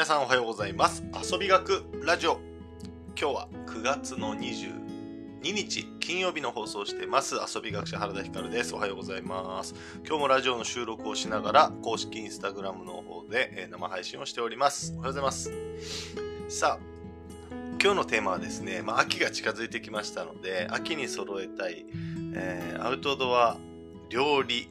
皆さんおはようございます。遊び学ラジオ。今日は9月の22日金曜日の放送してます。遊び学者原田光です。おはようございます。今日もラジオの収録をしながら公式インスタグラムの方で生配信をしております。おはようございます。さあ今日のテーマはですね、まあ、秋が近づいてきましたので秋に揃えたい、えー、アウトドア料理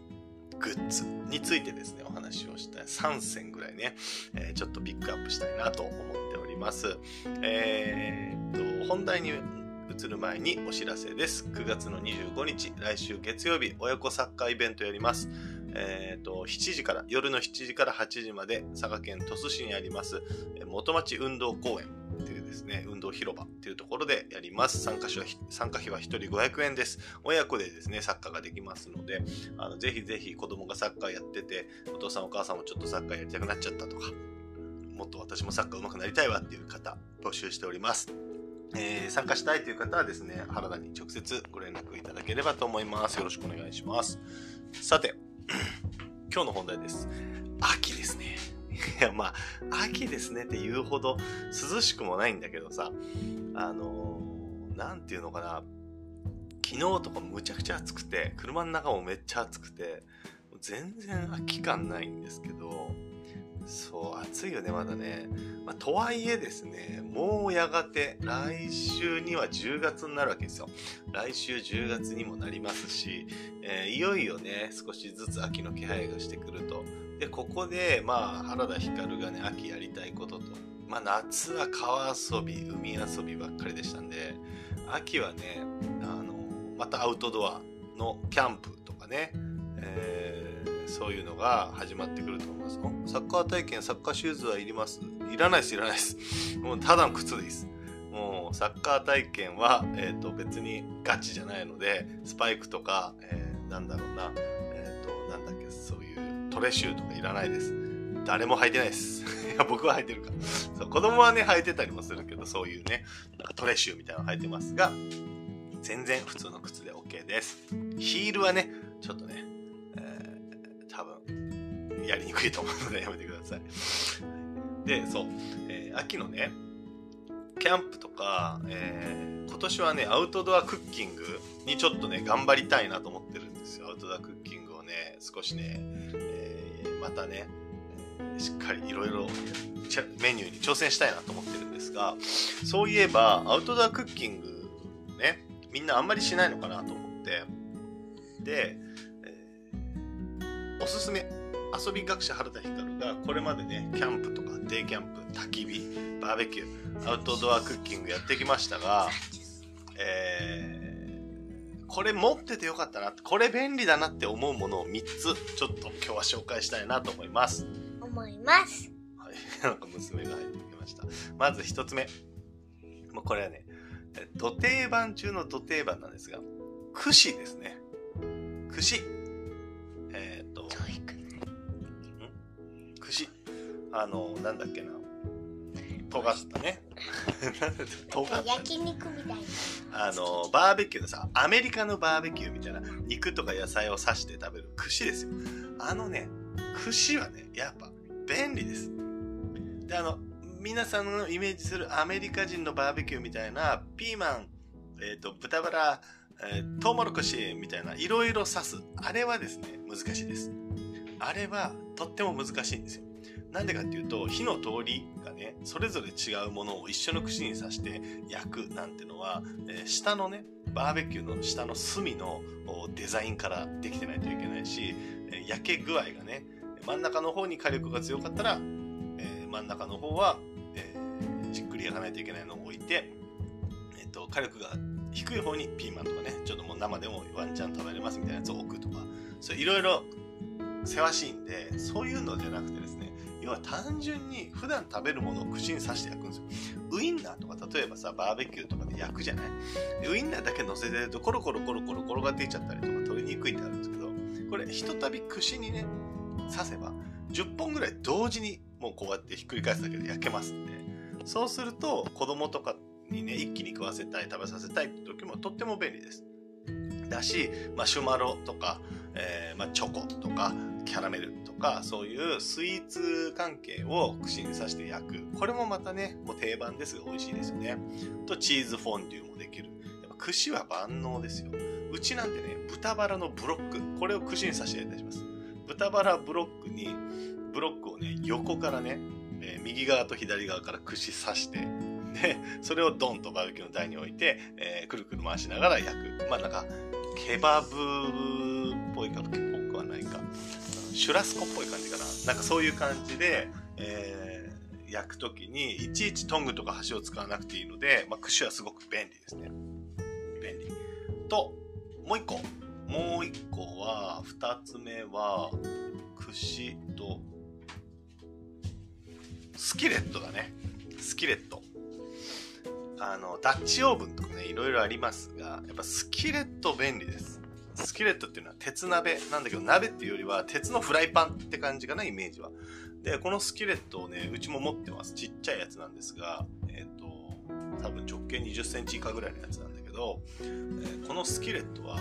グッズについてですね、お話をした。3選ぐらいね、えー、ちょっとピックアップしたいなと思っております。えー、っと、本題に移る前にお知らせです。9月の25日、来週月曜日、親子サッカーイベントやります。えっ、と、7時から、夜の7時から8時まで、佐賀県鳥栖市にあります、元町運動公園ですね、運動広場っていうところでやります。参加費は参加費は1人500円です。親子でですね、サッカーができますので、あのぜひぜひ子供がサッカーやってて、お父さんお母さんもちょっとサッカーやりたくなっちゃったとか、もっと私もサッカー上手くなりたいわっていう方、募集しております。えー、参加したいという方はですね、原田に直接ご連絡いただければと思います。よろしくお願いします。さて、今日の本題です。秋。や、まあ、秋ですねって言うほど涼しくもないんだけどさ、あのー、なんていうのかな、昨日とかむちゃくちゃ暑くて、車の中もめっちゃ暑くて、全然秋感ないんですけど、そう、暑いよね、まだね。まあ、とはいえですね、もうやがて来週には10月になるわけですよ。来週10月にもなりますし、えー、いよいよね、少しずつ秋の気配がしてくると。で、ここで、まあ、原田光がね、秋やりたいことと、まあ、夏は川遊び、海遊びばっかりでしたんで、秋はね、あの、またアウトドアのキャンプとかね、えーそういうのが始まってくると思います。サッカー体験、サッカーシューズはいります？いらないです、いらないです。もうただの靴です。もうサッカー体験は、えーと、別にガチじゃないので、スパイクとか、えー、なんだろうな、えっ、ー、と、なんだっけ、そうトレシューとかいらないです。誰も履いてないです。いや、僕は履いてるか。そう子供はね、履いてたりもするけど、そういうね、なんかトレシューみたいなの履いてますが、全然普通の靴で OK です。ヒールはね、ちょっとねえ、多分、やりにくいと思うのでやめてください。で、そう、えー、秋のね、キャンプとか、えー、今年はね、アウトドアクッキングにちょっとね、頑張りたいなと思ってるんですよ。アウトドアクッキング少しね、えー、またね、しっかりいろいろメニューに挑戦したいなと思ってるんですが、そういえば、アウトドアクッキングね、みんなあんまりしないのかなと思って、でえ、おすすめ遊び学者原田光がこれまでねキャンプとかデイキャンプ焚き火バーベキューアウトドアクッキングやってきましたが、えー、これ持っててよかったなこれ便利だなって思うものを3つちょっと今日は紹介したいなと思います。思います。はい。なんか娘が入ってきました。まず1つ目。もうこれはね土定番中の土定番なんですが串ですね。串。あの、なんだっけな。尖ったね。焼肉みたいな。あの、バーベキューのさ、アメリカのバーベキューみたいな、肉とか野菜を刺して食べる串ですよ。あのね、串はね、やっぱ便利です。で、あの、皆さんのイメージするアメリカ人のバーベキューみたいな、ピーマン、えっ、ー、と、豚バラ、えー、トウモロコシみたいな、いろいろ刺す。あれはですね、難しいです。あれは、とっても難しいんですよ。なんでかっていうと、火の通りがね、それぞれ違うものを一緒の串に刺して焼くなんてのは、えー、下のね、バーベキューの下の隅のデザインからできてないといけないし、えー、焼け具合がね、真ん中の方に火力が強かったら、えー、真ん中の方は、えじっくり焼かないといけないのを置いて、えっ、と、火力が低い方にピーマンとかね、ちょっともう生でもワンチャン食べれますみたいなやつを置くとか、そういろいろせわしいんで、そういうのじゃなくて、要は単純に普段食べるものを串に刺して焼くんですよ。ウインナーとか例えばさ、バーベキューとかで焼くじゃない？ウインナーだけ乗せてるとコロコロコロコロ転がっていっちゃったりとか取りにくいってあるんですけど、これひとたび串にね、刺せば10本ぐらい同時にもうこうやってひっくり返すだけで焼けますんで、そうすると子供とかにね、一気に食わせたい、食べさせたいって時もとっても便利です。だし、マシュマロとか、えー、まあ、チョコとか、キャラメルとか、そういうスイーツ関係を串に刺して焼く。これもまたね、もう定番ですが美味しいですよね。と、チーズフォンデュもできる。やっぱ串は万能ですよ。うちなんてね、豚バラのブロック、これを串に刺してやったりします。豚バラブロックに、ブロックをね、横からね、えー、右側と左側から串刺して、で、それをドンとバーベキューの台に置いて、えー、くるくる回しながら焼く。まあなんか、ケバブっぽいか。シュラスコっぽい感じかな。なんかそういう感じで、えー、焼くときに、いちいちトングとか箸を使わなくていいので、まあ、串はすごく便利ですね。便利。と、もう一個。もう一個は、二つ目は、串と、スキレットだね。スキレット。あの、ダッチオーブンとかね、いろいろありますが、やっぱスキレット便利です。スキレットっていうのは鉄鍋なんだけど、鍋っていうよりは鉄のフライパンって感じかな、イメージは。で、このスキレットをね、うちも持ってます。ちっちゃいやつなんですが、えっ、ー、と、多分直径20センチ以下ぐらいのやつなんだけど、えー、このスキレットは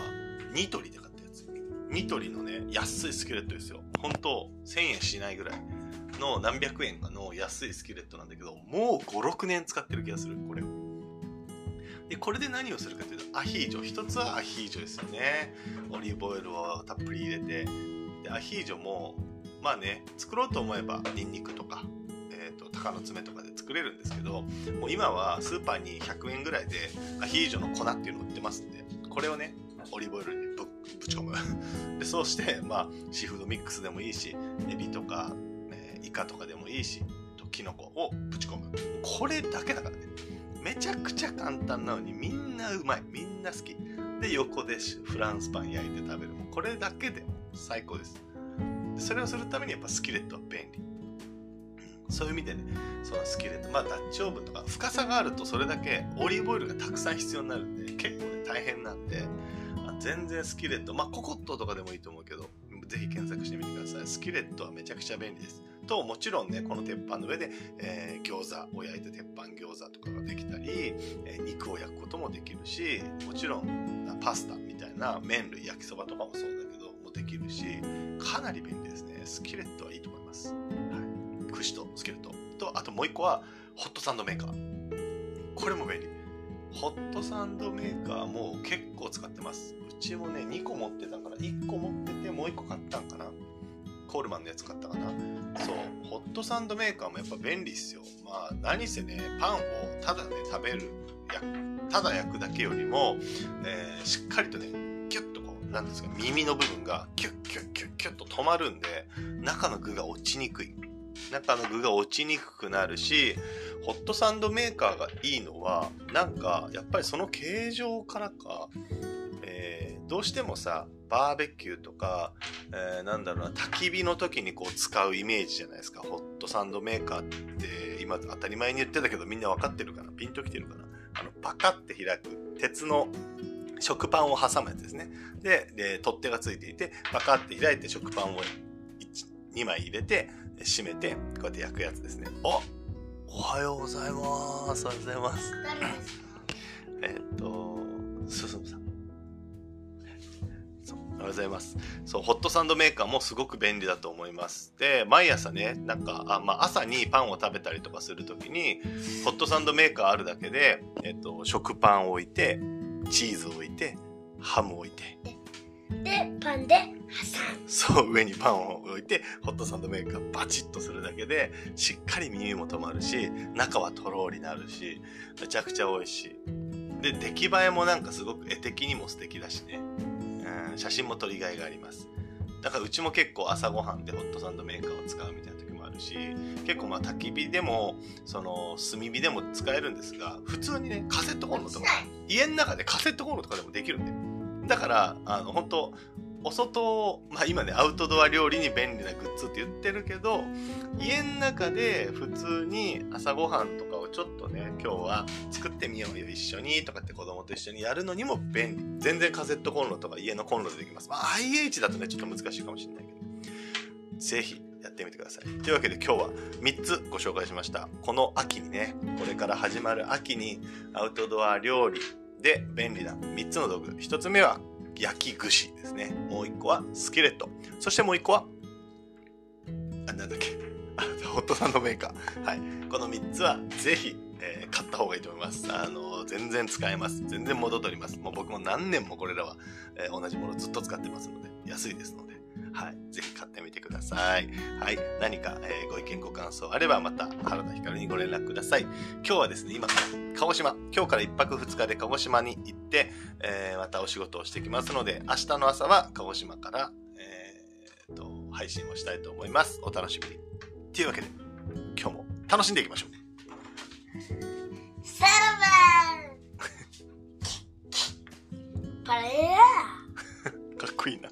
ニトリで買ったやつ。ニトリのね、安いスキレットですよ。本当1000円しないぐらいの何百円かの安いスキレットなんだけど、もう5、6年使ってる気がする、これ。で、これで何をするかというと、アヒージョ。一つはアヒージョですよね。オリーブオイルをたっぷり入れて。で、アヒージョも、まあね、作ろうと思えば、ニンニクとか、えっ、ー、と、鷹の爪とかで作れるんですけど、もう今はスーパーに100円ぐらいでアヒージョの粉っていうの売ってますんで、これをね、オリーブオイルにぶぶち込む。で、そうして、まあ、シーフードミックスでもいいし、エビとか、えー、イカとかでもいいし、とキノコをぶち込む。これだけだからね。めちゃくちゃ簡単なのにみんなうまい。みんな好き。で横でフランスパン焼いて食べる。もこれだけでも最高です。それをするためにやっぱスキレットは便利。そういう意味でねそのスキレット。まあダッチオーブンとか深さがあるとそれだけオリーブオイルがたくさん必要になるんで結構ね大変なんでま全然スキレット。まあココットとかでもいいと思うけどぜひ検索してみてください。スキレットはめちゃくちゃ便利です。と、もちろんね、この鉄板の上で、えー、餃子を焼いて鉄板餃子とかができたり、えー、肉を焼くこともできるし、もちろんパスタみたいな麺類、焼きそばとかもそうだけど、もできるし、かなり便利ですね。スキレットはいいと思います。はい。串とスキレット。と、あともう一個は、ホットサンドメーカー。これも便利。ホットサンドメーカーも結構使ってます。うちもね、2個持ってたから、1個持ってて、もう1個買ったんかな。コールマンのやつ買ったかな。ホットサンドメーカーもやっぱ便利っすよ。まあ、何せね、パンをただね、食べる、ただ焼くだけよりも、えー、しっかりとね、キュッとこう、なんですか、耳の部分がキュッキュッキュッキュッと止まるんで、中の具が落ちにくい。中の具が落ちにくくなるし、ホットサンドメーカーがいいのは、なんか、やっぱりその形状からか、えー、どうしてもさ、バーベキューとか、えー、なんだろうな、焚き火の時にこう使うイメージじゃないですか。ホットサンドメーカーって今当たり前に言ってたけどみんなわかってるかなピンときてるかなあの、パカって開く鉄の食パンを挟むやつですね。で、で取っ手がついていて、パカって開いて食パンを2枚入れて、閉めて、こうやって焼くやつですね。おおはようございます。おはようございます。誰ですか？えっと、進さん。おはようございます。そう、ホットサンドメーカーもすごく便利だと思います。で、毎朝ね、なんか、あまあ、朝にパンを食べたりとかするときに、ホットサンドメーカーあるだけで、えっと、食パンを置いて、チーズを置いて、ハムを置いて。で、パンで挟む。そう、上にパンを置いて、ホットサンドメーカーバチッとするだけで、しっかり耳も止まるし、中はとろーりなるし、めちゃくちゃ美味しい。で、出来栄えもなんかすごく絵的にも素敵だしね。写真も撮りがいがあります。だからうちも結構朝ごはんでホットサンドメーカーを使うみたいな時もあるし、結構まあ焚き火でも、その炭火でも使えるんですが、普通にね、カセットコンロとか、家の中でカセットコンロとかでもできるんで。だから、あの、本当お外、まあ今ね、アウトドア料理に便利なグッズって言ってるけど、家の中で普通に朝ごはんとかをちょっとね、今日は作ってみようよ、一緒にとかって子供と一緒にやるのにも便利。全然カセットコンロとか家のコンロでできます。まあ IH だとね、ちょっと難しいかもしれないけど。ぜひやってみてください。というわけで今日は3つご紹介しました。この秋にね、これから始まる秋にアウトドア料理で便利な3つの道具。1つ目は焼き串ですね。もう一個はスキレット。そしてもう一個はなんだっけ。ホットサンドメーカー。はい。この3つはぜひ、えー、買った方がいいと思います。あの、全然使えます。全然元取ります。もう僕も何年もこれらは、えー、同じものずっと使ってますので、安いですので、はい、ぜひ買ってみてください。はい、何か、えー、ご意見ご感想あればまた原田ひかるにご連絡ください。今日はですね、今鹿児島、今日から1泊2日で鹿児島に行って、えー、またお仕事をしてきますので、明日の朝は鹿児島から、えー、と配信をしたいと思います。お楽しみに。というわけで、今日も楽しんでいきましょう。さらばかっこいいな。